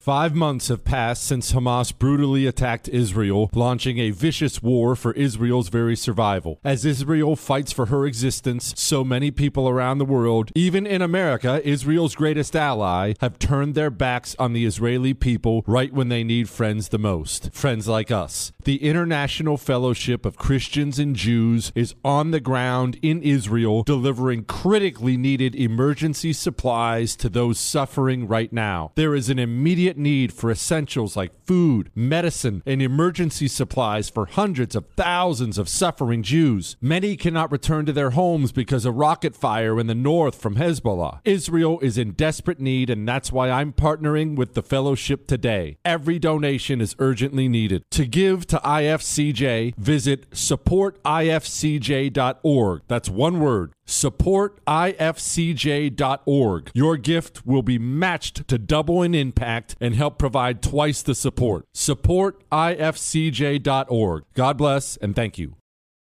Five months have passed since Hamas brutally attacked Israel, launching a vicious war for Israel's very survival. As Israel fights for her existence, so many people around the world, even in America, Israel's greatest ally, have turned their backs on the Israeli people right when they need friends the most. Friends like us. The International Fellowship of Christians and Jews is on the ground in Israel, delivering critically needed emergency supplies to those suffering right now. There is an immediate need for essentials like food, medicine, and emergency supplies for hundreds of thousands of suffering Jews. Many cannot return to their homes because of rocket fire in the north from Hezbollah. Israel is in desperate need, and that's why I'm partnering with the fellowship today. Every donation is urgently needed. To give to IFCJ, visit supportifcj.org. That's one word supportifcj.org. Your gift will be matched to double in impact and help provide twice the support. Support Supportifcj.org. God bless and thank you.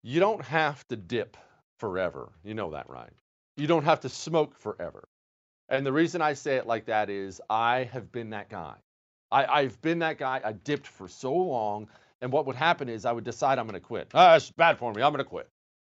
You don't have to dip forever. You know that, right? You don't have to smoke forever. And the reason I say it like that is I have been that guy. I, I've been that guy. I dipped for so long. And what would happen is I would decide I'm going to quit. Ah, it's bad for me. I'm going to quit.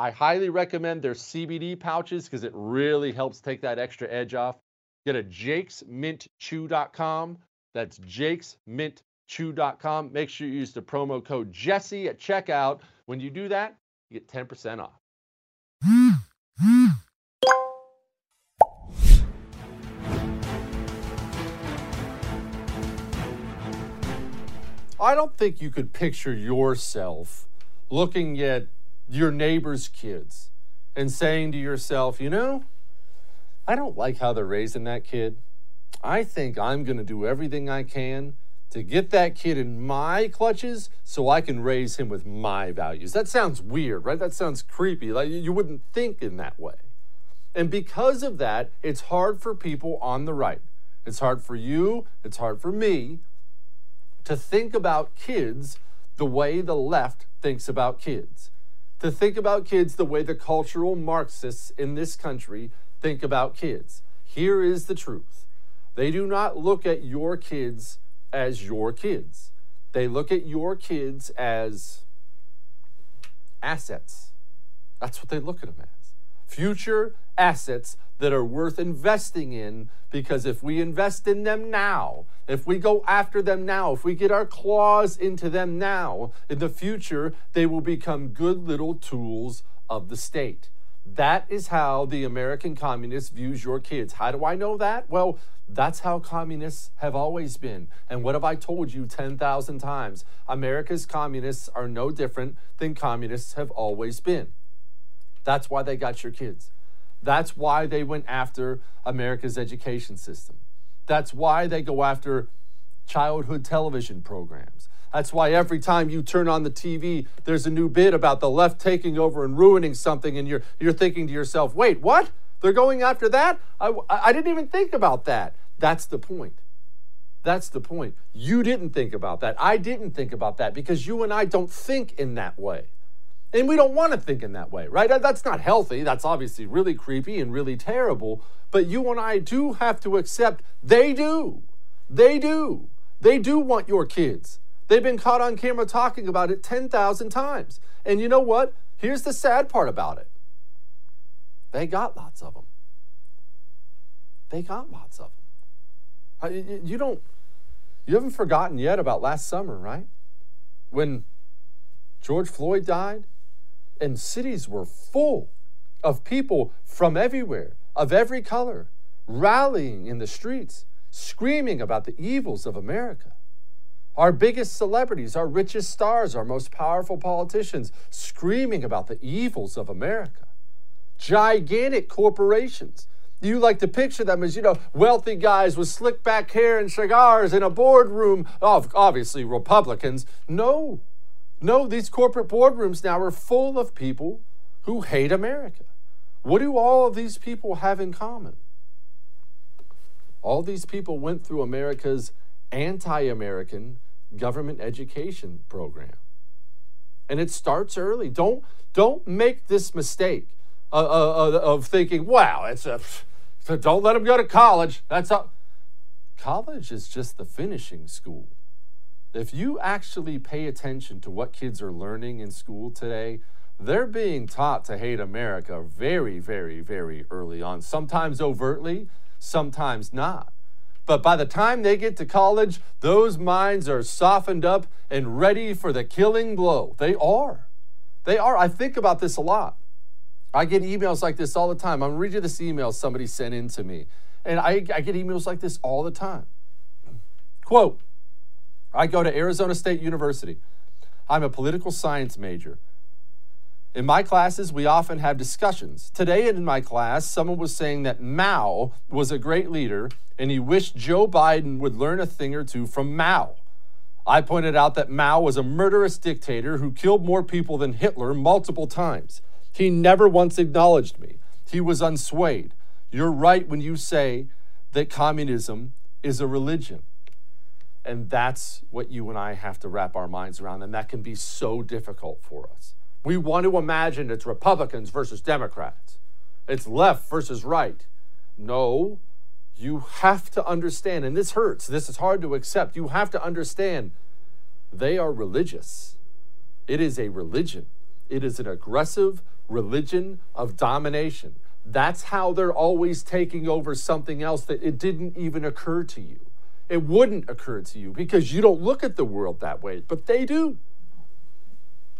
I highly recommend their CBD pouches because it really helps take that extra edge off. Get a jakesmintchew.com. That's jakesmintchew.com. Make sure you use the promo code Jesse at checkout. When you do that, you get 10% off. I don't think you could picture yourself looking at your neighbor's kids and saying to yourself, you know, I don't like how they're raising that kid. I think I'm going to do everything I can to get that kid in my clutches so I can raise him with my values. That sounds weird, right? That sounds creepy. Like you wouldn't think in that way. And because of that, it's hard for people on the right. It's hard for you, it's hard for me to think about kids the way the left thinks about kids, to think about kids the way the cultural Marxists in this country think about kids. Here is the truth they do not look at your kids as your kids. They look at your kids as assets. That's what they look at them as. Future assets that are worth investing in because if we invest in them now, if we go after them now, if we get our claws into them now, in the future, they will become good little tools of the state. That is how the American communist views your kids. How do I know that? Well, that's how communists have always been. And what have I told you 10,000 times? America's communists are no different than communists have always been. That's why they got your kids. That's why they went after America's education system. That's why they go after childhood television programs. That's why every time you turn on the TV, there's a new bit about the left taking over and ruining something, and you're, you're thinking to yourself, wait, what? They're going after that? I, I didn't even think about that. That's the point. That's the point. You didn't think about that. I didn't think about that because you and I don't think in that way. And we don't want to think in that way, right? That's not healthy. That's obviously really creepy and really terrible. But you and I do have to accept they do. They do. They do want your kids. They've been caught on camera talking about it 10,000 times. And you know what? Here's the sad part about it they got lots of them. They got lots of them. Uh, you don't, you haven't forgotten yet about last summer, right? When George Floyd died and cities were full of people from everywhere, of every color, rallying in the streets, screaming about the evils of America. Our biggest celebrities, our richest stars, our most powerful politicians screaming about the evils of America. Gigantic corporations. You like to picture them as, you know, wealthy guys with slick back hair and cigars in a boardroom of obviously Republicans. No, no, these corporate boardrooms now are full of people who hate America. What do all of these people have in common? All these people went through America's anti American government education program. And it starts early. Don't, don't make this mistake of, of, of thinking, wow, it's a, don't let them go to college. That's a, college is just the finishing school. If you actually pay attention to what kids are learning in school today, they're being taught to hate America very, very, very early on, sometimes overtly, sometimes not. But by the time they get to college, those minds are softened up and ready for the killing blow. They are. They are. I think about this a lot. I get emails like this all the time. I'm reading this email somebody sent in to me, and I, I get emails like this all the time. Quote I go to Arizona State University. I'm a political science major. In my classes, we often have discussions. Today, in my class, someone was saying that Mao was a great leader and he wished Joe Biden would learn a thing or two from Mao. I pointed out that Mao was a murderous dictator who killed more people than Hitler multiple times. He never once acknowledged me. He was unswayed. You're right when you say that communism is a religion. And that's what you and I have to wrap our minds around. And that can be so difficult for us. We want to imagine it's Republicans versus Democrats, it's left versus right. No, you have to understand, and this hurts, this is hard to accept. You have to understand they are religious. It is a religion, it is an aggressive religion of domination. That's how they're always taking over something else that it didn't even occur to you it wouldn't occur to you because you don't look at the world that way, but they do.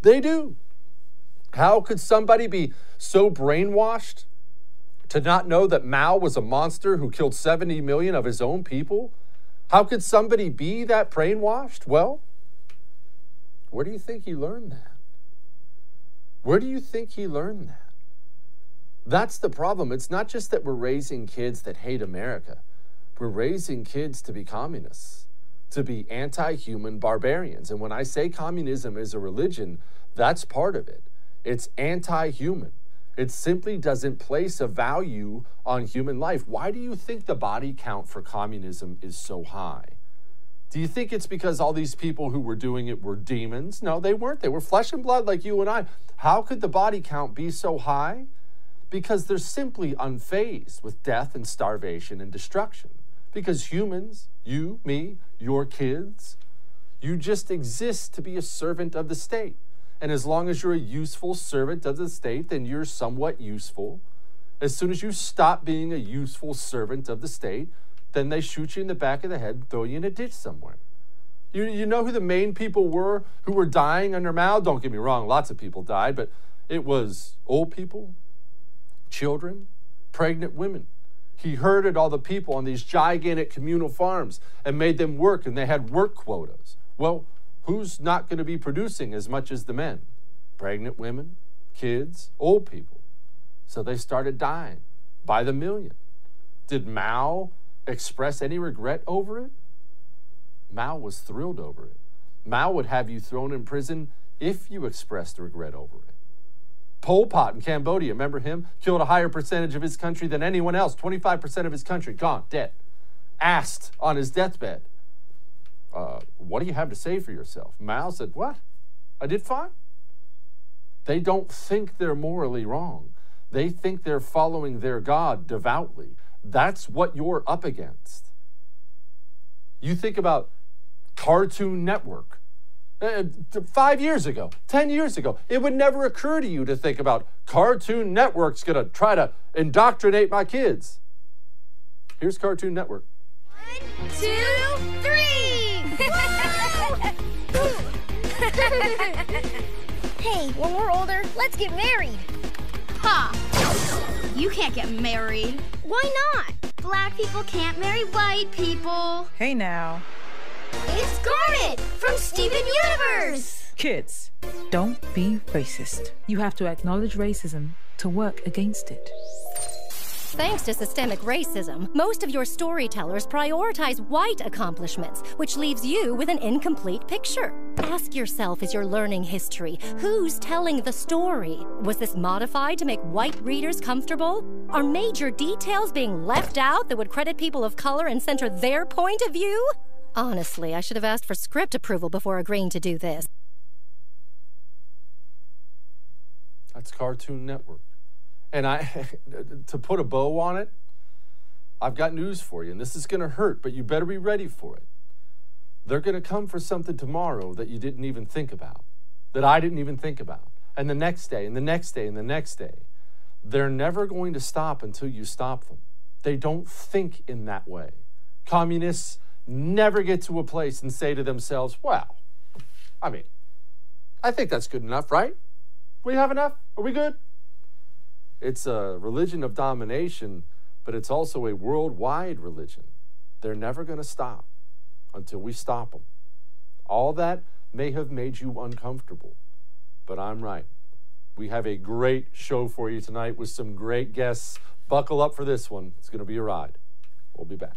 They do. How could somebody be so brainwashed to not know that Mao was a monster who killed 70 million of his own people? How could somebody be that brainwashed? Well, where do you think he learned that? Where do you think he learned that? That's the problem. It's not just that we're raising kids that hate America. We're raising kids to be communists, to be anti human barbarians. And when I say communism is a religion, that's part of it. It's anti human. It simply doesn't place a value on human life. Why do you think the body count for communism is so high? Do you think it's because all these people who were doing it were demons? No, they weren't. They were flesh and blood like you and I. How could the body count be so high? Because they're simply unfazed with death and starvation and destruction. Because humans, you, me, your kids, You just exist to be a servant of the state. And as long as you're a useful servant of the state, then you're somewhat useful. As soon as you stop being a useful servant of the state, then they shoot you in the back of the head and throw you in a ditch somewhere. You, you know who the main people were who were dying under Mao? Don't get me wrong, lots of people died, but it was old people, children, pregnant women. He herded all the people on these gigantic communal farms and made them work, and they had work quotas. Well, who's not going to be producing as much as the men? Pregnant women, kids, old people. So they started dying by the million. Did Mao express any regret over it? Mao was thrilled over it. Mao would have you thrown in prison if you expressed regret over it. Pol Pot in Cambodia, remember him? Killed a higher percentage of his country than anyone else. 25% of his country gone, dead. Asked on his deathbed, uh, What do you have to say for yourself? Mao said, What? I did fine. They don't think they're morally wrong. They think they're following their God devoutly. That's what you're up against. You think about Cartoon Network. Uh, five years ago, 10 years ago, it would never occur to you to think about Cartoon Network's going to try to indoctrinate my kids. Here's Cartoon Network. One, two, three! hey, when we're older, let's get married. Ha! You can't get married. Why not? Black people can't marry white people. Hey now. It's Garnet from Steven Universe! Kids, don't be racist. You have to acknowledge racism to work against it. Thanks to systemic racism, most of your storytellers prioritize white accomplishments, which leaves you with an incomplete picture. Ask yourself as you're learning history who's telling the story? Was this modified to make white readers comfortable? Are major details being left out that would credit people of color and center their point of view? Honestly, I should have asked for script approval before agreeing to do this. That's Cartoon Network. And I to put a bow on it, I've got news for you, and this is going to hurt, but you better be ready for it. They're going to come for something tomorrow that you didn't even think about, that I didn't even think about. And the next day, and the next day, and the next day. They're never going to stop until you stop them. They don't think in that way. Communists never get to a place and say to themselves, well, I mean, I think that's good enough, right? We have enough? Are we good? It's a religion of domination, but it's also a worldwide religion. They're never going to stop until we stop them. All that may have made you uncomfortable, but I'm right. We have a great show for you tonight with some great guests. Buckle up for this one. It's going to be a ride. We'll be back.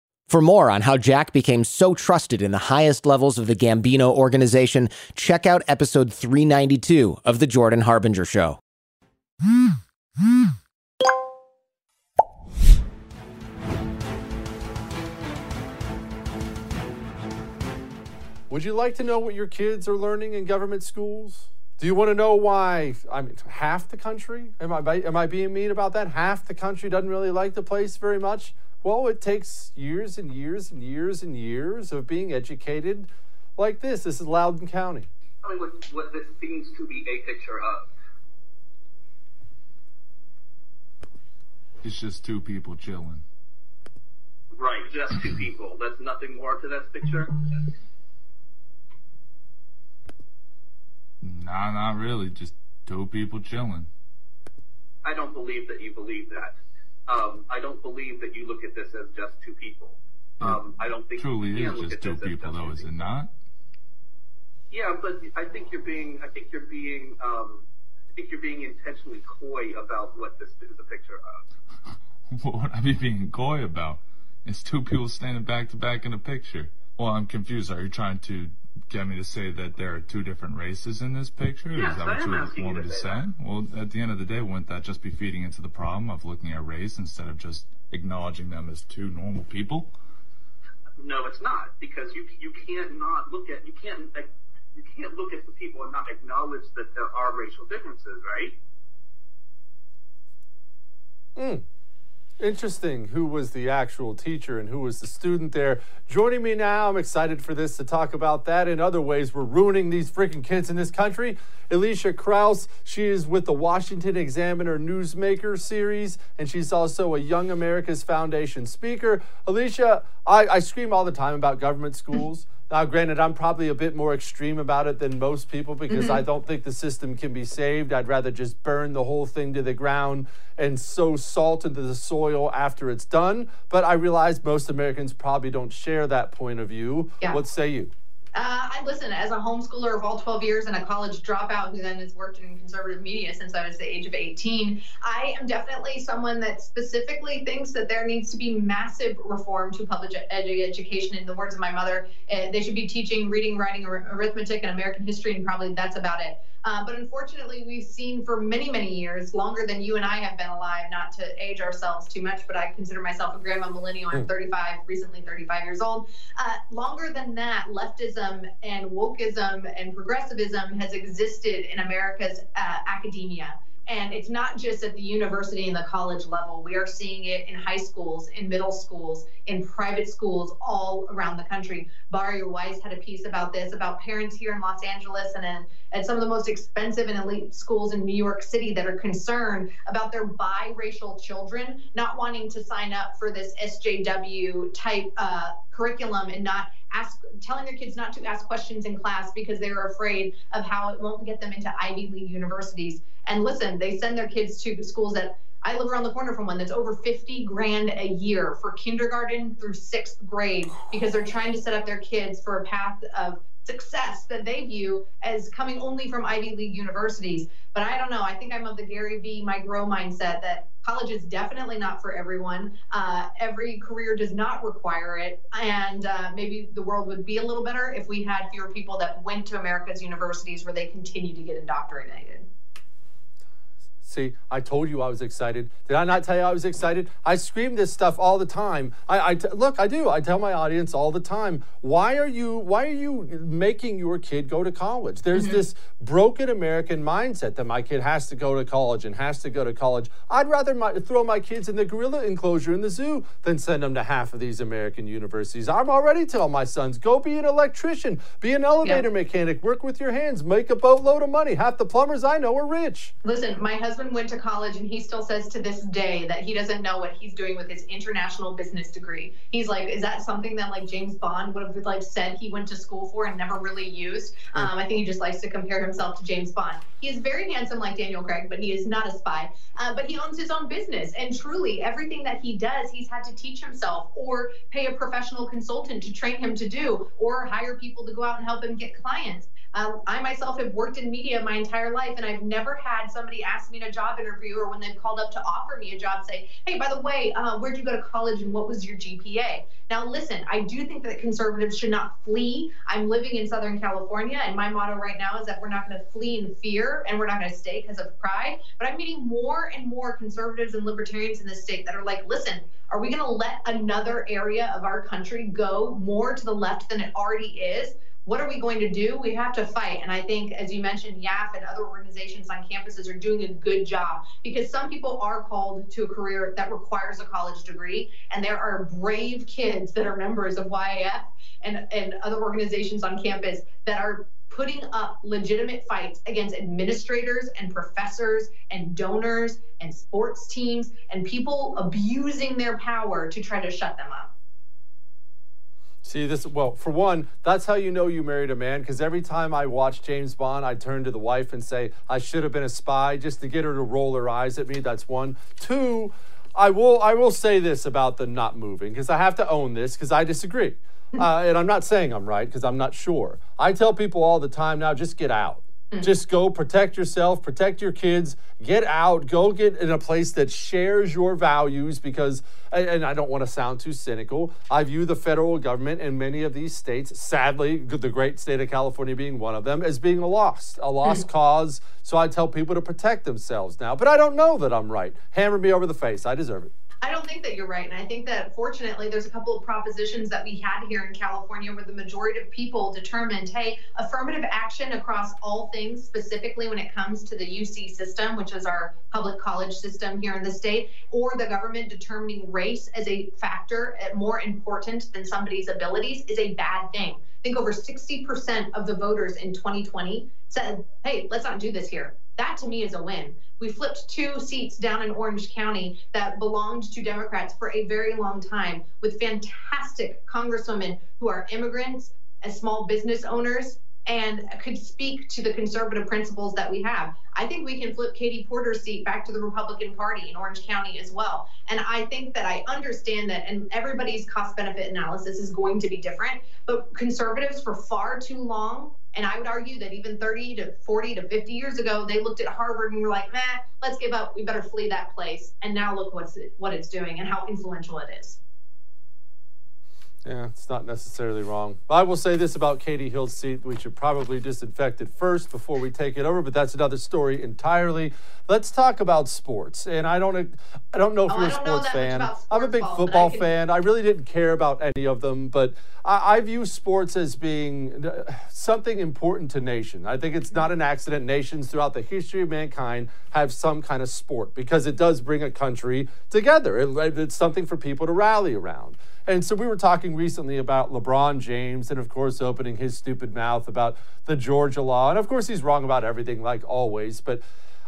For more on how Jack became so trusted in the highest levels of the Gambino organization, check out episode 392 of The Jordan Harbinger Show. Would you like to know what your kids are learning in government schools? Do you want to know why? I mean, half the country. Am I am I being mean about that? Half the country doesn't really like the place very much. Well, it takes years and years and years and years of being educated like this. This is Loudoun County. I mean, what, what this seems to be a picture of. It's just two people chilling. Right, just two people. That's nothing more to this picture? Nah, not really. Just two people chilling. I don't believe that you believe that. Um, I don't believe that you look at this as just two people. Um, I don't think Truly is just two people, though, is it not? Yeah, but I think you're being I think you're being um, I think you're being intentionally coy about what this is a picture of. What would I be being coy about? It's two people standing back to back in a picture. Well, I'm confused. Are you trying to get me to say that there are two different races in this picture? Yes, is that I what you asking want me to to say say? Well, at the end of the day, wouldn't that just be feeding into the problem of looking at race instead of just acknowledging them as two normal people? No, it's not because you you can't not look at you can't like, you can't look at the people and not acknowledge that there are racial differences, right? Hmm. Interesting. Who was the actual teacher and who was the student there? Joining me now, I'm excited for this to talk about that and other ways we're ruining these freaking kids in this country. Alicia Kraus, she is with the Washington Examiner Newsmaker series, and she's also a Young America's Foundation speaker. Alicia, I, I scream all the time about government schools. Now, granted, I'm probably a bit more extreme about it than most people because Mhm. I don't think the system can be saved. I'd rather just burn the whole thing to the ground and sow salt into the soil after it's done. But I realize most Americans probably don't share that point of view. Yeah. What say you? Uh, I listen as a homeschooler of all 12 years and a college dropout who then has worked in conservative media since I was the age of 18. I am definitely someone that specifically thinks that there needs to be massive reform to public ed- education. In the words of my mother, uh, they should be teaching reading, writing, ar- arithmetic, and American history, and probably that's about it. Uh, but unfortunately, we've seen for many, many years, longer than you and I have been alive, not to age ourselves too much, but I consider myself a grandma millennial. I'm 35, recently 35 years old. Uh, longer than that, leftism and wokeism and progressivism has existed in America's uh, academia. And it's not just at the university and the college level. We are seeing it in high schools, in middle schools, in private schools all around the country. Bari Weiss had a piece about this, about parents here in Los Angeles and in, at some of the most expensive and elite schools in New York City that are concerned about their biracial children not wanting to sign up for this SJW type uh, curriculum and not ask telling their kids not to ask questions in class because they are afraid of how it won't get them into Ivy League universities. And listen, they send their kids to schools that I live around the corner from one that's over 50 grand a year for kindergarten through sixth grade because they're trying to set up their kids for a path of success that they view as coming only from Ivy League universities. But I don't know. I think I'm of the Gary V. My Grow mindset that college is definitely not for everyone. Uh, every career does not require it. And uh, maybe the world would be a little better if we had fewer people that went to America's universities where they continue to get indoctrinated. See, I told you I was excited. Did I not tell you I was excited? I scream this stuff all the time. I, I t- look, I do. I tell my audience all the time. Why are you? Why are you making your kid go to college? There's mm-hmm. this broken American mindset that my kid has to go to college and has to go to college. I'd rather my, throw my kids in the gorilla enclosure in the zoo than send them to half of these American universities. I'm already telling my sons, go be an electrician, be an elevator mechanic, work with your hands, make a boatload of money. Half the plumbers I know are rich. Listen, my husband went to college and he still says to this day that he doesn't know what he's doing with his international business degree. He's like, is that something that like James Bond would have like said he went to school for and never really used? Um, I think he just likes to compare himself to James Bond. He is very handsome like Daniel Craig, but he is not a spy. Uh, but he owns his own business, and truly, everything that he does, he's had to teach himself or pay a professional consultant to train him to do, or hire people to go out and help him get clients. Um, I myself have worked in media my entire life, and I've never had somebody ask me in a job interview or when they've called up to offer me a job say, "Hey, by the way, uh, where'd you go to college and what was your GPA?" Now, listen, I do think that conservatives should not flee. I'm living in Southern California, and my motto right now is that we're not going to flee in fear and we're not going to stay because of pride. But I'm meeting more and more conservatives and libertarians in this state that are like, "Listen, are we going to let another area of our country go more to the left than it already is?" What are we going to do? We have to fight. And I think, as you mentioned, YAF and other organizations on campuses are doing a good job because some people are called to a career that requires a college degree. And there are brave kids that are members of YAF and, and other organizations on campus that are putting up legitimate fights against administrators and professors and donors and sports teams and people abusing their power to try to shut them up. See this well, for one, that's how you know you married a man because every time I watch James Bond, I turn to the wife and say, I should have been a spy just to get her to roll her eyes at me. That's one. Two, I will I will say this about the not moving because I have to own this because I disagree. Uh, and I'm not saying I'm right because I'm not sure. I tell people all the time now, just get out. Mm. Just go protect yourself, protect your kids, get out, go get in a place that shares your values because, and I don't want to sound too cynical, I view the federal government and many of these states, sadly, the great state of California being one of them, as being a lost, a lost mm. cause. So I tell people to protect themselves now. But I don't know that I'm right. Hammer me over the face. I deserve it. I don't think that you're right. And I think that fortunately, there's a couple of propositions that we had here in California where the majority of people determined hey, affirmative action across all things, specifically when it comes to the UC system, which is our public college system here in the state, or the government determining race as a factor uh, more important than somebody's abilities is a bad thing. I think over 60% of the voters in 2020 said, hey, let's not do this here. That to me is a win. We flipped two seats down in Orange County that belonged to Democrats for a very long time with fantastic congresswomen who are immigrants and small business owners and could speak to the conservative principles that we have. I think we can flip Katie Porter's seat back to the Republican Party in Orange County as well. And I think that I understand that, and everybody's cost benefit analysis is going to be different, but conservatives for far too long and I would argue that even 30 to 40 to 50 years ago, they looked at Harvard and were like, "Nah, let's give up. We better flee that place." And now look what's what it's doing and how influential it is. Yeah, it's not necessarily wrong. I will say this about Katie Hill's seat. We should probably disinfect it first before we take it over, but that's another story entirely. Let's talk about sports. And I don't I don't know if Oh, you're a sports fan. about I'm a big ball, but I football can- fan. I really didn't care about any of them, but I, I view sports as being uh, something important to nation. I think it's not an accident. Nations throughout the history of mankind have some kind of sport because it does bring a country together. It- it's something for people to rally around. And so we were talking recently about LeBron James and, of course, opening his stupid mouth about the Georgia law. And of course, he's wrong about everything, like always. But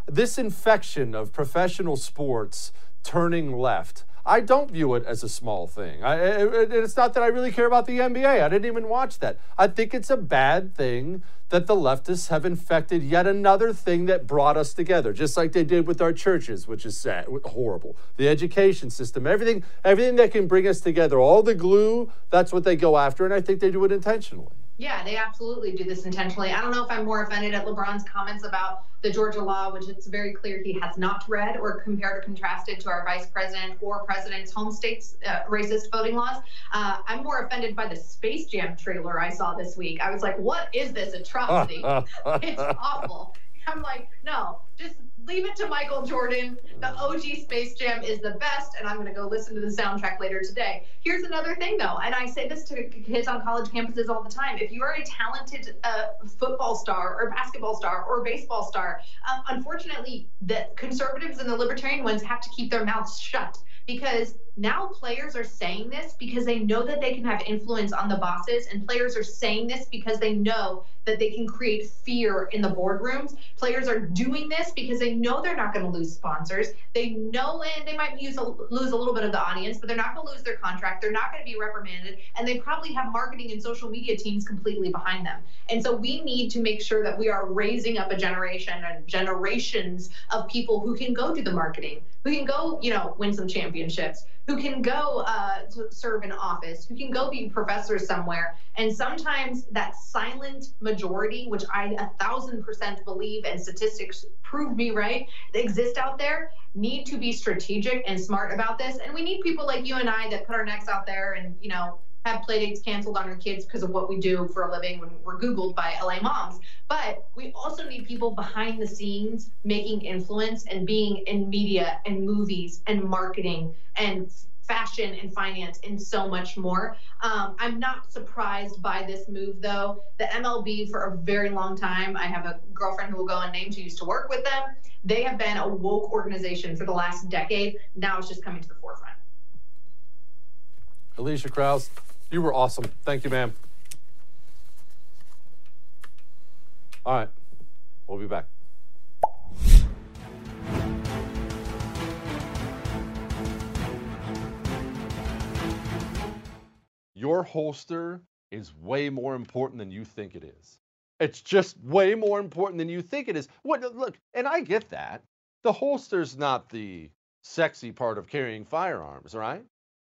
this infection of professional sports turning left, I don't view it as a small thing. I, it, it's not that I really care about the NBA. I didn't even watch that. I think it's a bad thing that the leftists have infected yet another thing that brought us together, just like they did with our churches, which is sad, horrible. The education system, everything, everything that can bring us together, all the glue. That's what they go after, and I think they do it intentionally. Yeah, they absolutely do this intentionally. I don't know if I'm more offended at LeBron's comments about the Georgia law, which it's very clear he has not read or compared or contrasted to our vice president or president's home state's uh, racist voting laws. Uh, I'm more offended by the Space Jam trailer I saw this week. I was like, what is this atrocity? it's awful. I'm like, no, just leave it to Michael Jordan. The OG Space Jam is the best, and I'm going to go listen to the soundtrack later today. Here's another thing, though, and I say this to kids on college campuses all the time. If you are a talented uh, football star or basketball star or baseball star, um, unfortunately, the conservatives and the libertarian ones have to keep their mouths shut because now players are saying this because they know that they can have influence on the bosses and players are saying this because they know that they can create fear in the boardrooms. Players are doing this because they know they're not going to lose sponsors. They know and they might use a, lose a little bit of the audience but they're not going to lose their contract. They're not going to be reprimanded and they probably have marketing and social media teams completely behind them. And so we need to make sure that we are raising up a generation and generations of people who can go do the marketing who can go you know win some championships who can go uh, serve in office, who can go be professors somewhere. And sometimes that silent majority, which I a thousand percent believe, and statistics prove me right, exist out there, need to be strategic and smart about this. And we need people like you and I that put our necks out there and, you know, have playdates canceled on our kids because of what we do for a living when we're Googled by LA moms. But we also need people behind the scenes making influence and being in media and movies and marketing and fashion and finance and so much more. Um, I'm not surprised by this move though. The MLB for a very long time, I have a girlfriend who will go unnamed who used to work with them. They have been a woke organization for the last decade. Now it's just coming to the forefront. Alicia Krause, you were awesome. Thank you, ma'am. All right, we'll be back. your holster is way more important than you think it is. It's just way more important than you think it is. What look, and I get that. The holster's not the sexy part of carrying firearms, right?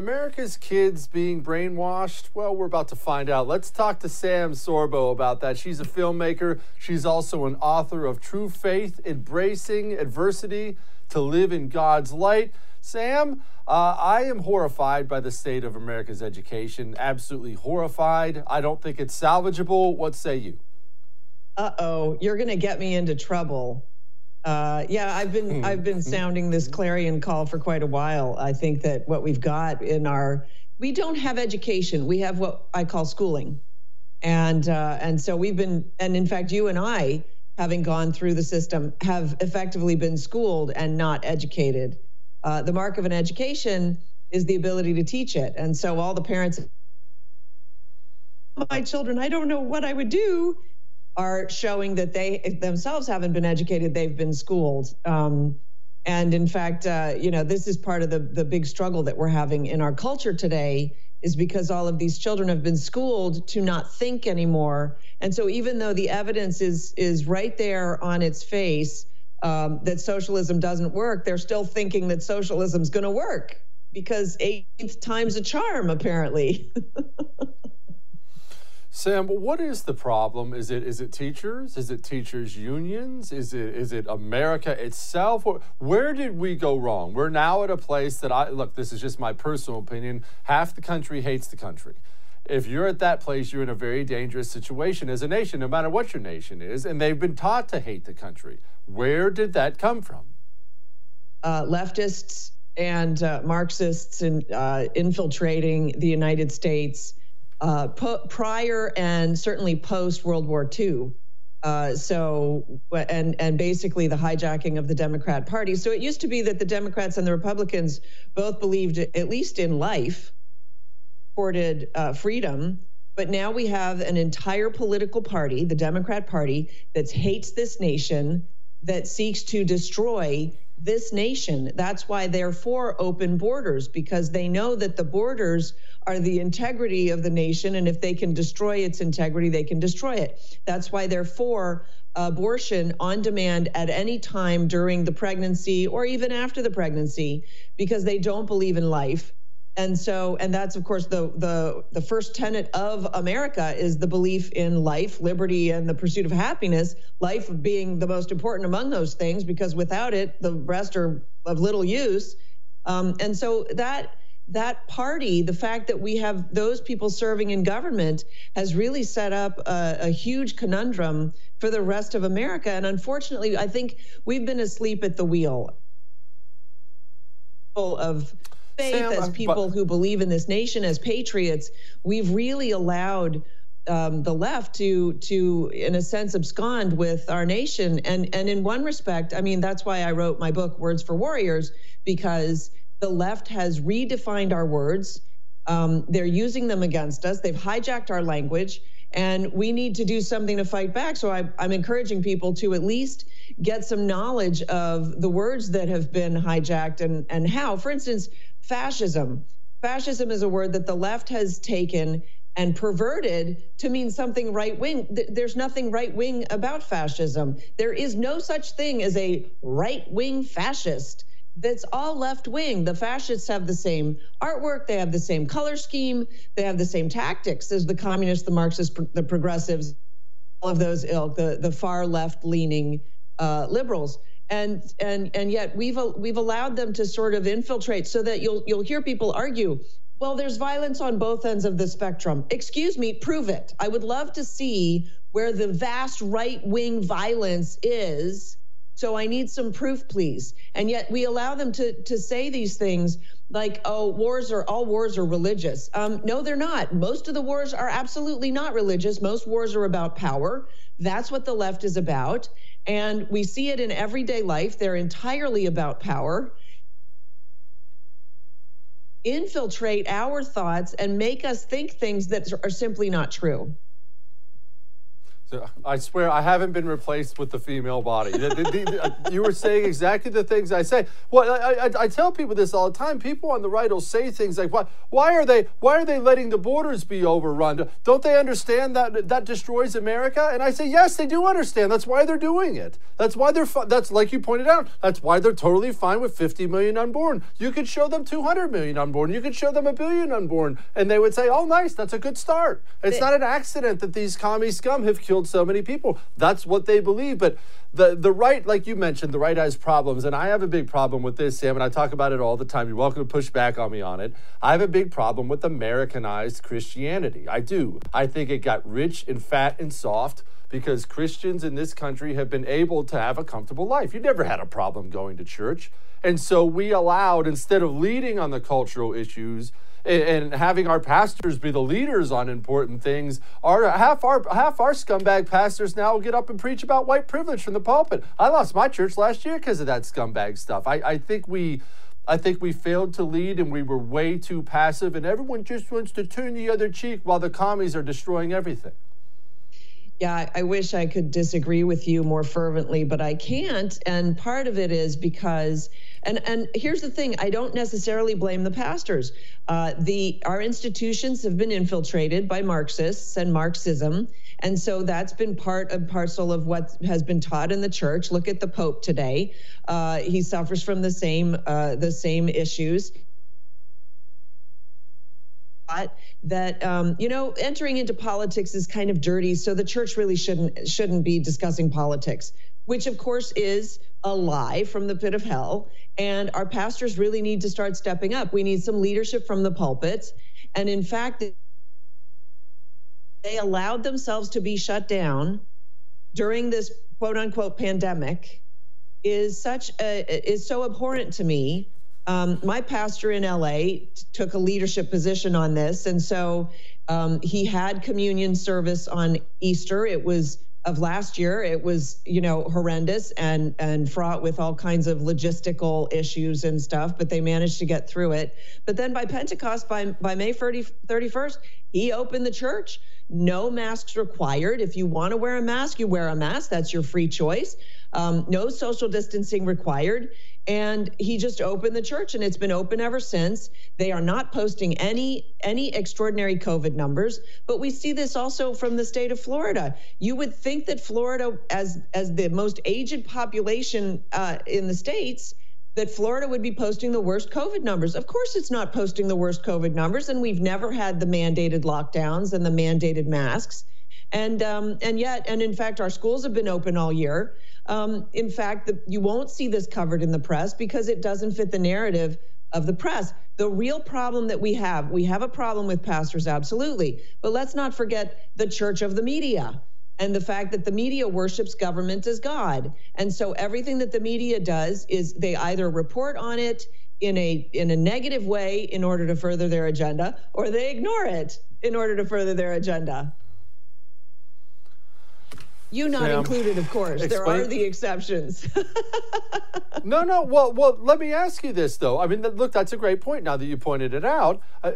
America's kids being brainwashed? Well, we're about to find out. Let's talk to Sam Sorbo about that. She's a filmmaker. She's also an author of True Faith Embracing Adversity to Live in God's Light. Sam, uh, I am horrified by the state of America's education. Absolutely horrified. I don't think it's salvageable. What say you? Uh oh, you're going to get me into trouble. Uh, yeah, I've been Hmm. I've been sounding this clarion call for quite a while. I think that what we've got in our we don't have education. We have what I call schooling, and uh, and so we've been and in fact you and I, having gone through the system, have effectively been schooled and not educated. Uh, the mark of an education is the ability to teach it, and so all the parents, my children, I don't know what I would do are showing that they themselves haven't been educated, they've been schooled. Um, and in fact, uh, you know, this is part of the, the big struggle that we're having in our culture today is because all of these children have been schooled to not think anymore. And so even though the evidence is is right there on its face um, that socialism doesn't work, they're still thinking that socialism's going to work because eighth time's a charm, apparently. Sam, what is the problem? Is it is it teachers? Is it teachers unions? Is it is it America itself? Where, did we go wrong? We're now at a place that I look, this is just my personal opinion. Half the country hates the country. If you're at that place, you're in a very dangerous situation as a nation, no matter what your nation is, and they've been taught to hate the country. Where did that come from? uh, leftists and uh, Marxists in, uh, infiltrating the United States uh, po- prior and certainly post World War II. Uh, so and and basically the hijacking of the Democrat Party. So it used to be that the Democrats and the Republicans both believed, at least in life, supported uh, freedom. But now we have an entire political party, the Democrat Party, that hates this nation, that seeks to destroy this nation. That's why they're for open borders, because they know that the borders are the integrity of the nation. And if they can destroy its integrity, they can destroy it. That's why they're for abortion on demand at any time during the pregnancy or even after the pregnancy, because they don't believe in life and so and that's of course the the the first tenet of america is the belief in life liberty and the pursuit of happiness life being the most important among those things because without it the rest are of little use. Um, and so that that party the fact that we have those people serving in government has really set up a, a huge conundrum for the rest of america. And unfortunately i think we've been asleep at the wheel full of faith Sam, as people but- who believe in this nation as patriots we've really allowed um, the left to to in a sense abscond with our nation. And and in one respect i mean that's why i wrote my book words for warriors because the left has redefined our words. Um, they're using them against us. They've hijacked our language. And we need to do something to fight back. So I, i'm encouraging people to at least get some knowledge of the words that have been hijacked and and how. For instance fascism fascism is a word that the left has taken and perverted to mean something right wing. There's nothing right wing about fascism. There is no such thing as a right wing fascist. That's all left wing. The fascists have the same artwork, they have the same color scheme, they have the same tactics as the communists, the Marxists, the progressives. All of those ilk, the the far left leaning uh, liberals. And, and and yet we've we've allowed them to sort of infiltrate so that you'll you'll hear people argue well, there's violence on both ends of the spectrum. Excuse me, prove it. I would love to see where the vast right wing violence is. So I need some proof, please. And yet we allow them to, to say these things like, oh, wars are all wars are religious. Um, no, they're not. Most of the wars are absolutely not religious. Most wars are about power. That's what the left is about. And we see it in everyday life. They're entirely about power infiltrate our thoughts and make us think things that are simply not true. So I swear I haven't been replaced with the female body. The, the, uh, you were saying exactly the things I say. Well, I, I, I, tell people this all the time. People on the right will say things like, "Why? Why are they? Why are they letting the borders be overrun? Don't they understand that that destroys America?" And I say, "Yes, they do understand. That's why they're doing it. That's why they're. That's like you pointed out. That's why they're totally fine with 50 million unborn. You could show them 200 million unborn. You could show them a billion unborn, and they would say, "Oh, nice. That's a good start." It's not an accident that these commie scum have killed so many people. That's what they believe. But the the right, like you mentioned, the right has problems, and I have a big problem with this, Sam. And I talk about it all the time. You're welcome to push back on me on it. I have a big problem with Americanized Christianity. I do. I think it got rich and fat and soft because Christians in this country have been able to have a comfortable life. You never had a problem going to church. And so we allowed, instead of leading on the cultural issues, and having our pastors be the leaders on important things, our half our half our scumbag pastors now will get up and preach about white privilege from the pulpit. I lost my church last year because of that scumbag stuff. I, I think we I think we failed to lead and we were way too passive and everyone just wants to turn the other cheek while the commies are destroying everything. Yeah, I wish I could disagree with you more fervently, but I can't. And part of it is because, and and here's the thing: I don't necessarily blame the pastors. Uh, the our institutions have been infiltrated by Marxists and Marxism, and so that's been part and parcel of what has been taught in the church. Look at the Pope today; uh, he suffers from the same uh, the same issues that um, you know entering into politics is kind of dirty so the church really shouldn't shouldn't be discussing politics which of course is a lie from the pit of hell. And our pastors really need to start stepping up. We need some leadership from the pulpits. And in fact they allowed themselves to be shut down during this quote unquote pandemic is such a is so abhorrent to me um, my pastor in LA took a leadership position on this, and so um, he had communion service on Easter. It was of last year. It was you know horrendous and and fraught with all kinds of logistical issues and stuff, but they managed to get through it. But then by Pentecost, by by May 30, 31st, he opened the church. No masks required. If you want to wear a mask, you wear a mask. That's your free choice. Um, no social distancing required and he just opened the church and it's been open ever since they are not posting any any extraordinary covid numbers but we see this also from the state of florida you would think that florida as as the most aged population uh, in the states that Florida would be posting the worst COVID numbers. Of course, it's not posting the worst COVID numbers, and we've never had the mandated lockdowns and the mandated masks. And um, and yet, and in fact, our schools have been open all year. Um, in fact, the, you won't see this covered in the press because it doesn't fit the narrative of the press. The real problem that we have, we have a problem with pastors, absolutely. But let's not forget the church of the media and the fact that the media worships government as God. And so everything that the media does is they either report on it in a in a negative way in order to further their agenda or they ignore it in order to further their agenda. You not Sam, included, of course. Explain. There are the exceptions. no, no. Well, well. Let me ask you this, though. I mean, look, that's a great point. Now that you pointed it out, uh,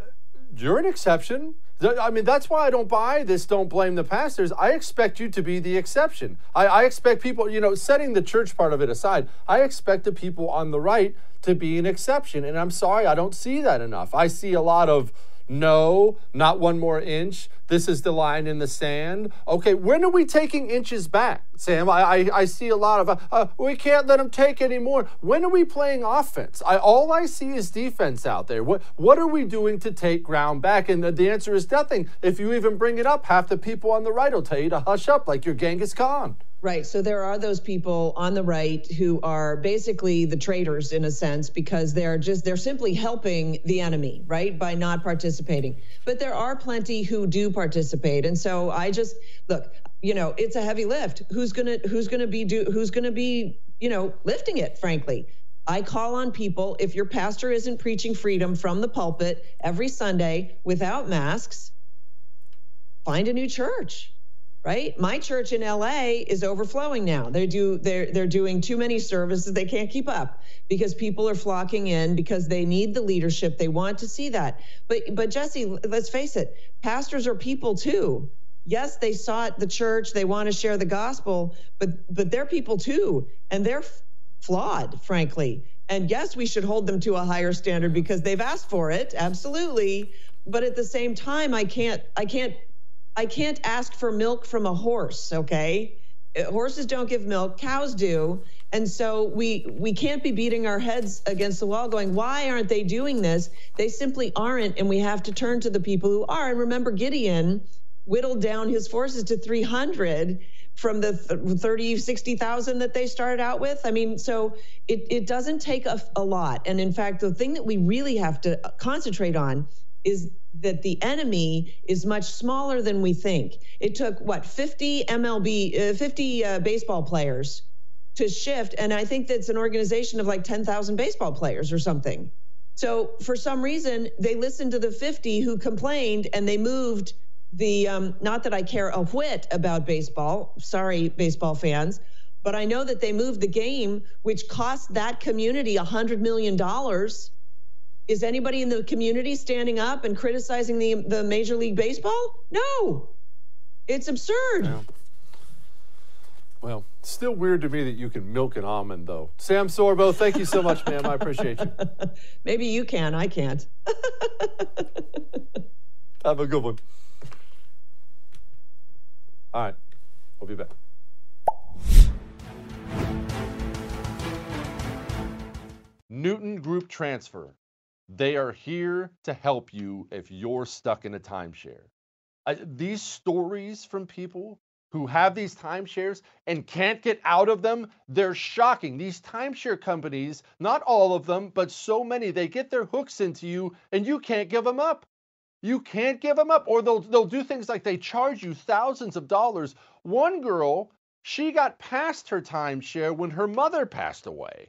you're an exception. I mean, that's why I don't buy this. Don't blame the pastors. I expect you to be the exception. I, I expect people, you know, setting the church part of it aside, I expect the people on the right to be an exception. And I'm sorry, I don't see that enough. I see a lot of No, not one more inch. This is the line in the sand. Okay, when are we taking inches back, Sam? I, I, I see a lot of, uh, uh, we can't let them take any more. When are we playing offense? I, all I see is defense out there. What, what are we doing to take ground back? And the, the answer is nothing. If you even bring it up, half the people on the right will tell you to hush up like you're Genghis Khan. Right. So there are those people on the right who are basically the traitors in a sense because they're just they're simply helping the enemy, right, by not participating. But there are plenty who do participate. And so I just look, you know, it's a heavy lift. Who's going to who's going to be do who's going to be, you know, lifting it, frankly. I call on people if your pastor isn't preaching freedom from the pulpit every Sunday without masks, find a new church right? My church in LA is overflowing now. They do they're they're doing too many services. They can't keep up because people are flocking in because they need the leadership. They want to see that. But but Jesse, let's face it, pastors are people too. Yes, they sought the church, they want to share the gospel, but but they're people too, and they're flawed, frankly. And yes, we should hold them to a higher standard because they've asked for it, absolutely. But at the same time, I can't I can't I can't ask for milk from a horse, okay? Uh, horses don't give milk, cows do. And so we we can't be beating our heads against the wall going, why aren't they doing this? They simply aren't and we have to turn to the people who are. And remember Gideon whittled down his forces to 300 from the 30 60,000 that they started out with. I mean, so it it doesn't take a, a lot. And in fact, the thing that we really have to concentrate on is that the enemy is much smaller than we think. It took what 50 MLB, uh, 50 uh, baseball players to shift, and I think that's an organization of like 10,000 baseball players or something. So for some reason, they listened to the 50 who complained, and they moved the. Um, not that I care a whit about baseball. Sorry, baseball fans. But I know that they moved the game, which cost that community $100 million is anybody in the community standing up and criticizing the the Major League Baseball? No. It's absurd. Yeah. Well, still weird to me that you can milk an almond, though. Sam Sorbo, thank you so much, ma'am. I appreciate you. Maybe you can. I can't. Have a good one. All right. We'll be back. Newton Group Transfer they are here to help you if you're stuck in a timeshare. I, these stories from people who have these timeshares and can't get out of them, they're shocking. These timeshare companies, not all of them, but so many, they get their hooks into you and you can't give them up. You can't give them up, or they'll they'll do things like they charge you thousands of dollars. One girl, she got passed her timeshare when her mother passed away.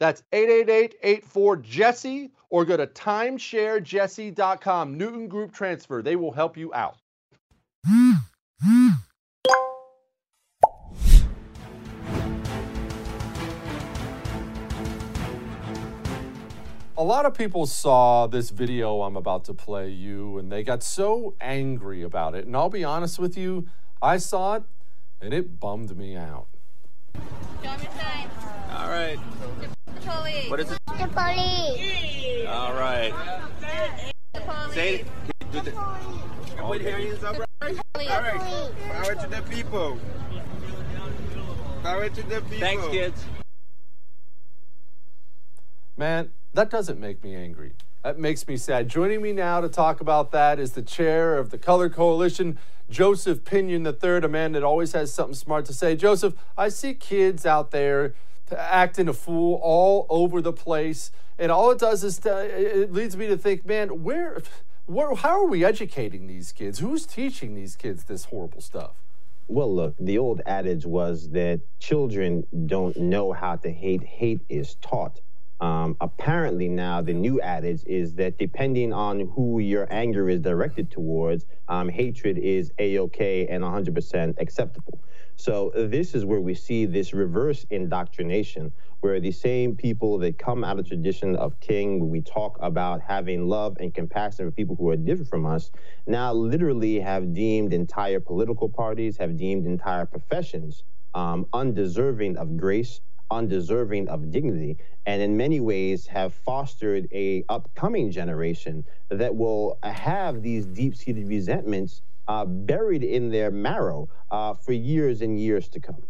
That's 888 84 Jesse or go to timesharejesse.com. Newton Group Transfer. They will help you out. A lot of people saw this video I'm about to play you and they got so angry about it. And I'll be honest with you, I saw it and it bummed me out. All right. The police. What is it? The police. All right. The police. Say it. Do the, put your hands up. Right? police. All right. Power to the people. Power to the people. Thanks, kids. Man, that doesn't make me angry. That makes me sad. Joining me now to talk about that is the chair of the Color Coalition, Joseph Pinion III, a man that always has something smart to say. Joseph, I see kids out there acting a fool all over the place, and all it does is to, it leads me to think, man, where, where, how are we educating these kids? Who's teaching these kids this horrible stuff? Well, look, the old adage was that children don't know how to hate. Hate is taught. Um, apparently, now the new adage is that depending on who your anger is directed towards, um, hatred is a okay and 100% acceptable. So this is where we see this reverse indoctrination, where the same people that come out of tradition of King, we talk about having love and compassion for people who are different from us, now literally have deemed entire political parties, have deemed entire professions um, undeserving of grace, undeserving of dignity, and in many ways have fostered a upcoming generation that will have these deep-seated resentments uh, buried in their marrow uh, for years and years to come.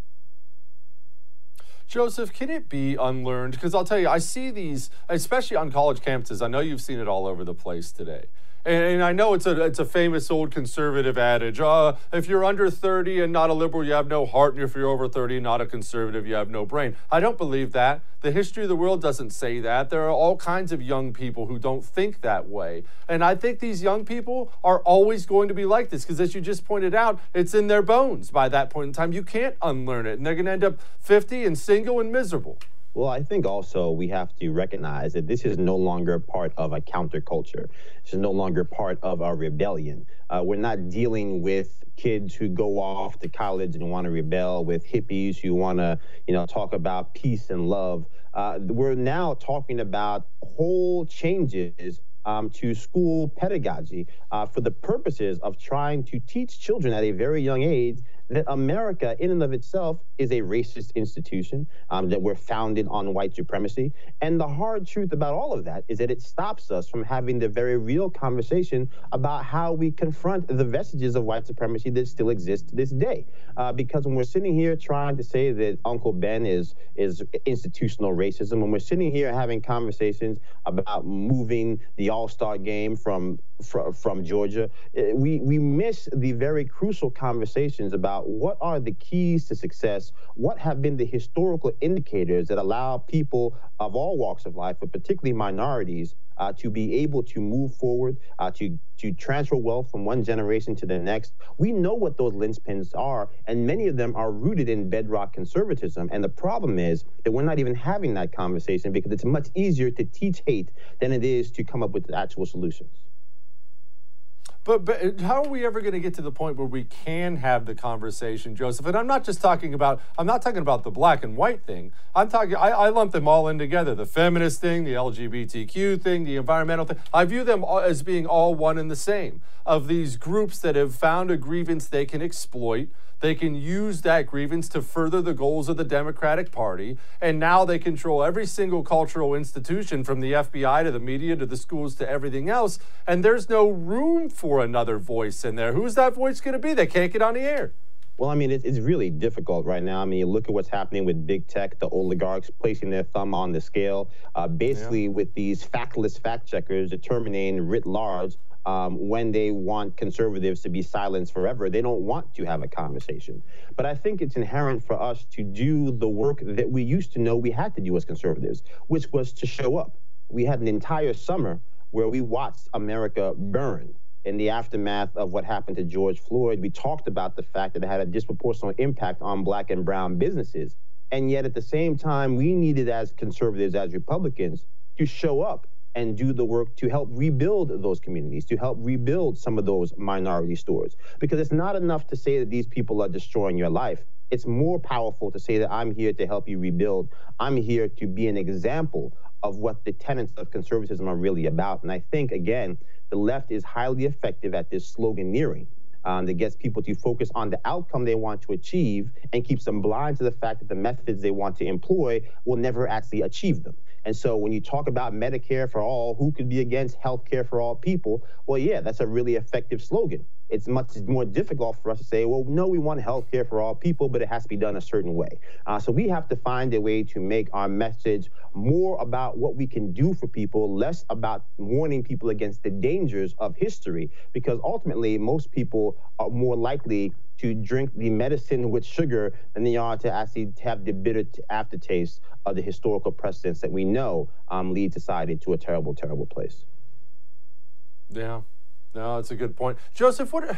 Joseph, can it be unlearned? Because I'll tell you, I see these, especially on college campuses. I know you've seen it all over the place today. And, I know it's a it's a famous old conservative adage. Uh, if you're under 30 and not a liberal, you have no heart, and if you're over 30 and not a conservative, you have no brain. I don't believe that. The history of the world doesn't say that. There are all kinds of young people who don't think that way. And I think these young people are always going to be like this because, as you just pointed out, it's in their bones by that point in time. You can't unlearn it. And they're going to end up 50 and single and miserable. Well, I think also we have to recognize that this is no longer part of a counterculture. This is no longer part of a rebellion. Uh, we're not dealing with kids who go off to college and want to rebel, with hippies who want to, you know, talk about peace and love. Uh, we're now talking about whole changes um, to school pedagogy uh, for the purposes of trying to teach children at a very young age that America, in and of itself, is a racist institution, um, that we're founded on white supremacy. And the hard truth about all of that is that it stops us from having the very real conversation about how we confront the vestiges of white supremacy that still exist to this day. Uh, because when we're sitting here trying to say that Uncle Ben is, is institutional racism, when we're sitting here having conversations about moving the All Star game from, from, from Georgia, eh, we, we miss the very crucial conversations about what are the keys to success, what have been the historical indicators that allow people of all walks of life, but particularly minorities, uh, to be able to move forward, uh, to to transfer wealth from one generation to the next. We know what those linchpins are, and many of them are rooted in bedrock conservatism. And the problem is that we're not even having that conversation because it's much easier to teach hate than it is to come up with actual solutions. But, but how are we ever going to get to the point where we can have the conversation, Joseph? And I'm not just talking about I'm not talking about the black and white thing. I'm talking I, I lump them all in together: the feminist thing, the LGBTQ thing, the environmental thing. I view them as being all one and the same. Of these groups that have found a grievance they can exploit they can use that grievance to further the goals of the Democratic Party. And now they control every single cultural institution from the FBI to the media to the schools to everything else. And there's no room for another voice in there. Who's that voice going to be? They can't get on the air. Well, I mean, it's really difficult right now. I mean, you look at what's happening with big tech, the oligarchs placing their thumb on the scale, uh, basically yeah. with these factless fact checkers determining writ large um, when they want conservatives to be silenced forever. They don't want to have a conversation. But I think it's inherent for us to do the work that we used to know we had to do as conservatives, which was to show up. We had an entire summer where we watched America burn. In the aftermath of what happened to George Floyd, we talked about the fact that it had a disproportionate impact on black and brown businesses. And yet, at the same time, we needed, as conservatives, as Republicans, to show up and do the work to help rebuild those communities, to help rebuild some of those minority stores. Because it's not enough to say that these people are destroying your life. It's more powerful to say that I'm here to help you rebuild. I'm here to be an example of what the tenets of conservatism are really about. And I think, again, the left is highly effective at this sloganeering. Um, that gets people to focus on the outcome they want to achieve and keeps them blind to the fact that the methods they want to employ will never actually achieve them. And so when you talk about Medicare for all, who could be against health care for all people? Well, yeah, that's a really effective slogan. It's much more difficult for us to say, well, no, we want health care for all people, but it has to be done a certain way. Uh, so we have to find a way to make our message more about what we can do for people, less about warning people against the dangers of history, because ultimately, most people are more likely to drink the medicine with sugar than they are to actually have the bitter aftertaste of the historical precedents that we know um, lead society to a terrible, terrible place. Yeah, no, that's a good point. Joseph, what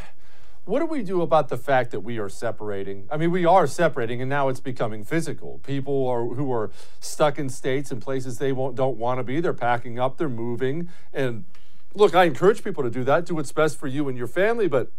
what do we do about the fact that we are separating? I mean, we are separating, and now it's becoming physical. People are who are stuck in states and places they won't don't want to be. They're packing up, they're moving, and look, I encourage people to do that. Do what's best for you and your family, but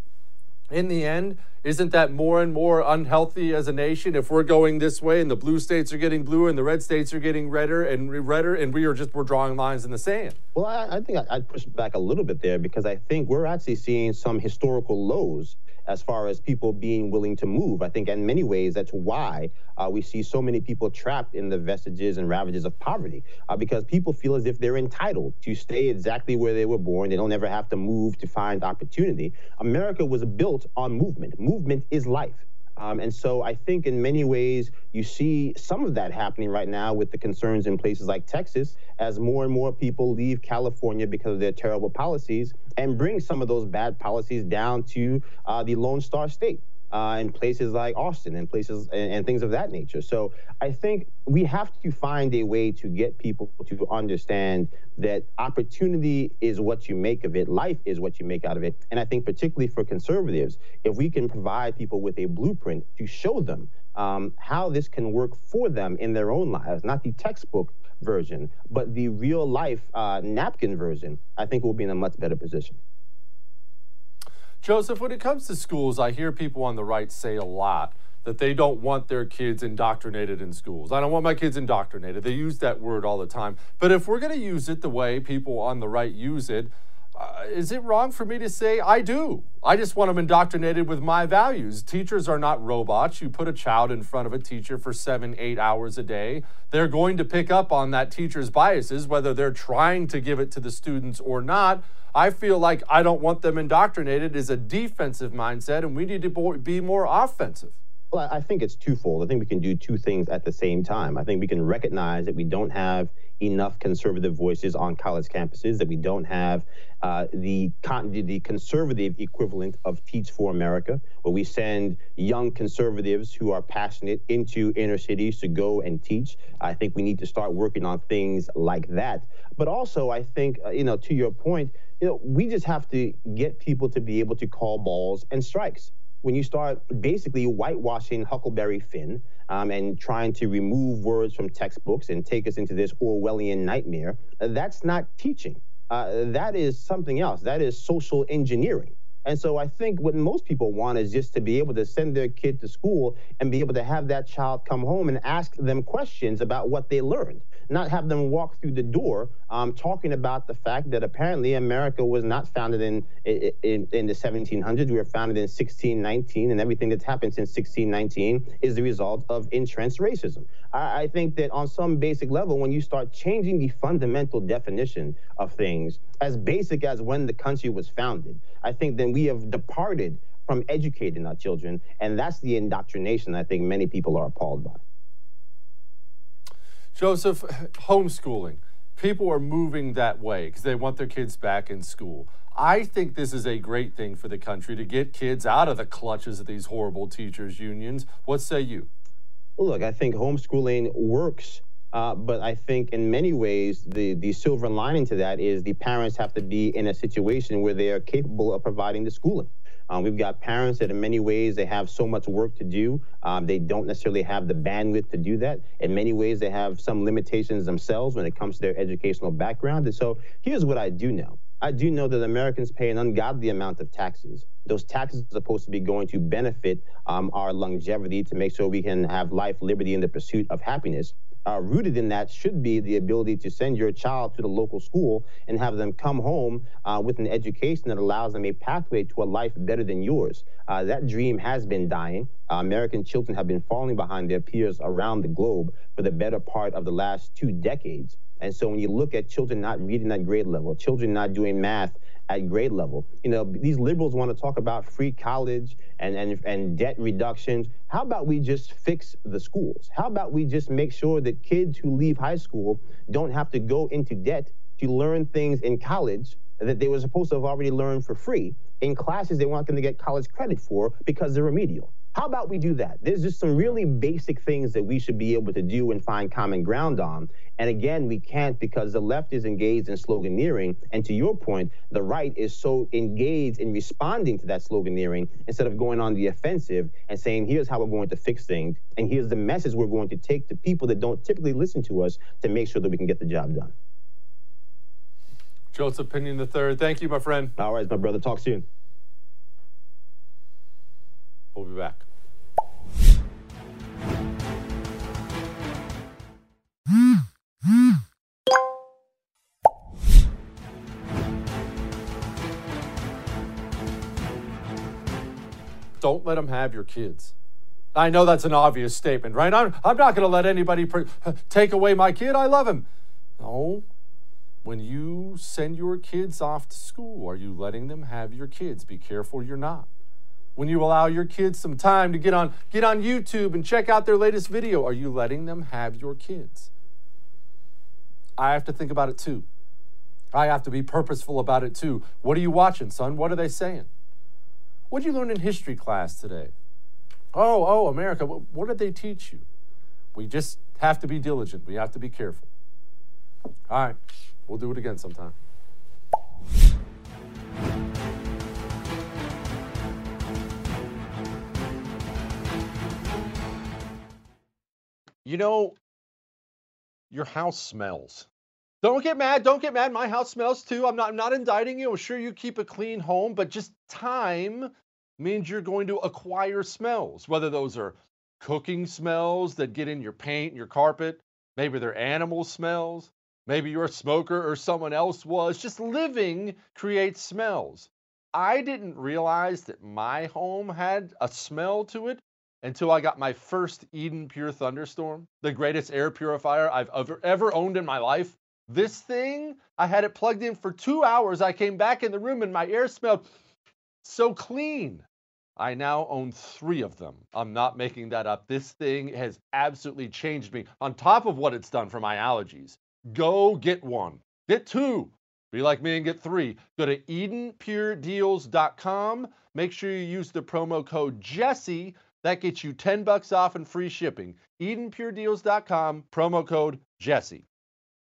in the end, isn't that more and more unhealthy as a nation if we're going this way and the blue states are getting bluer and the red states are getting redder and redder and we are just we're drawing lines in the sand? Well, I, I think I'd push back a little bit there because I think we're actually seeing some historical lows as far as people being willing to move. I think in many ways that's why uh, we see so many people trapped in the vestiges and ravages of poverty uh, because people feel as if they're entitled to stay exactly where they were born. They don't ever have to move to find opportunity. America was built on movement. Movement is life. Um, and so I think in many ways you see some of that happening right now with the concerns in places like Texas as more and more people leave California because of their terrible policies and bring some of those bad policies down to uh, the Lone Star State uh, in places like Austin and places and, and, things of that nature. So I think we have to find a way to get people to understand that opportunity is what you make of it, life is what you make out of it. And I think particularly for conservatives, if we can provide people with a blueprint to show them um, how this can work for them in their own lives, not the textbook version, but the real life uh, napkin version, I think we'll be in a much better position. Joseph, when it comes to schools, I hear people on the right say a lot that they don't want their kids indoctrinated in schools. I don't want my kids indoctrinated. They use that word all the time. But if we're going to use it the way people on the right use it, uh, is it wrong for me to say I do? I just want them indoctrinated with my values. Teachers are not robots. You put a child in front of a teacher for seven, eight hours a day. They're going to pick up on that teacher's biases, whether they're trying to give it to the students or not. I feel like I don't want them indoctrinated is a defensive mindset, and we need to be more offensive. Well, I think it's twofold. I think we can do two things at the same time. I think we can recognize that we don't have enough conservative voices on college campuses, that we don't have uh, the, the conservative equivalent of Teach for America, where we send young conservatives who are passionate into inner cities to go and teach. I think we need to start working on things like that. But also, I think, uh, you know, to your point, you know, we just have to get people to be able to call balls and strikes. When you start basically whitewashing Huckleberry Finn um, and trying to remove words from textbooks and take us into this Orwellian nightmare, that's not teaching. Uh, that is something else. That is social engineering. And so I think what most people want is just to be able to send their kid to school and be able to have that child come home and ask them questions about what they learned not have them walk through the door um, talking about the fact that apparently America was not founded in, in, in the 1700s. We were founded in 1619, and everything that's happened since 1619 is the result of entrenched racism. I, I think that on some basic level, when you start changing the fundamental definition of things, as basic as when the country was founded, I think then we have departed from educating our children, and that's the indoctrination I think many people are appalled by. Joseph, homeschooling. People are moving that way because they want their kids back in school. I think this is a great thing for the country to get kids out of the clutches of these horrible teachers' unions. What say you? Well, look, I think homeschooling works. Uh, but I think in many ways, the, the silver lining to that is the parents have to be in a situation where they are capable of providing the schooling. Um, we've got parents that in many ways they have so much work to do. Um, they don't necessarily have the bandwidth to do that. In many ways, they have some limitations themselves when it comes to their educational background. And so here's what I do know. I do know that Americans pay an ungodly amount of taxes. Those taxes are supposed to be going to benefit um, our longevity to make sure we can have life, liberty, and the pursuit of happiness uh, rooted in that should be the ability to send your child to the local school and have them come home uh, with an education that allows them a pathway to a life better than yours. Uh, that dream has been dying. Uh, American children have been falling behind their peers around the globe for the better part of the last two decades. And so when you look at children not reading at grade level, children not doing math at grade level. You know, these liberals want to talk about free college and, and, and debt reductions. How about we just fix the schools? How about we just make sure that kids who leave high school don't have to go into debt to learn things in college that they were supposed to have already learned for free in classes they weren't going to get college credit for because they're remedial. How about we do that? There's just some really basic things that we should be able to do and find common ground on. And again, we can't because the left is engaged in sloganeering. And to your point, the right is so engaged in responding to that sloganeering instead of going on the offensive and saying, here's how we're going to fix things. And here's the message we're going to take to people that don't typically listen to us to make sure that we can get the job done. Joseph Pinion III, thank you, my friend. All right, my brother. Talk soon. We'll be back. Don't let them have your kids. I know that's an obvious statement, right? I'm, I'm not going to let anybody pr- uh, take away my kid. I love him. No. When you send your kids off to school, are you letting them have your kids? Be careful you're not. When you allow your kids some time to get on get on YouTube and check out their latest video, are you letting them have your kids? I have to think about it too. I have to be purposeful about it too. What are you watching, son? What are they saying? What did you learn in history class today? Oh, oh, America, what did they teach you? We just have to be diligent. We have to be careful. All right, we'll do it again sometime. You know, your house smells. Don't get mad. Don't get mad. My house smells too. I'm not I'm not indicting you. I'm sure you keep a clean home, but just time means you're going to acquire smells, whether those are cooking smells that get in your paint, your carpet, maybe they're animal smells, maybe you're a smoker or someone else was. Just living creates smells. I didn't realize that my home had a smell to it until I got my first Eden Pure Thunderstorm, the greatest air purifier I've ever, ever owned in my life. This thing, I had it plugged in for two hours. I came back in the room and my air smelled so clean. I now own three of them. I'm not making that up. This thing has absolutely changed me on top of what it's done for my allergies. Go get one, get two. Be like me and get three. Go to EdenPureDeals.com. Make sure you use the promo code Jesse. That gets you 10 bucks off and free shipping. EdenPureDeals.com, promo code Jesse.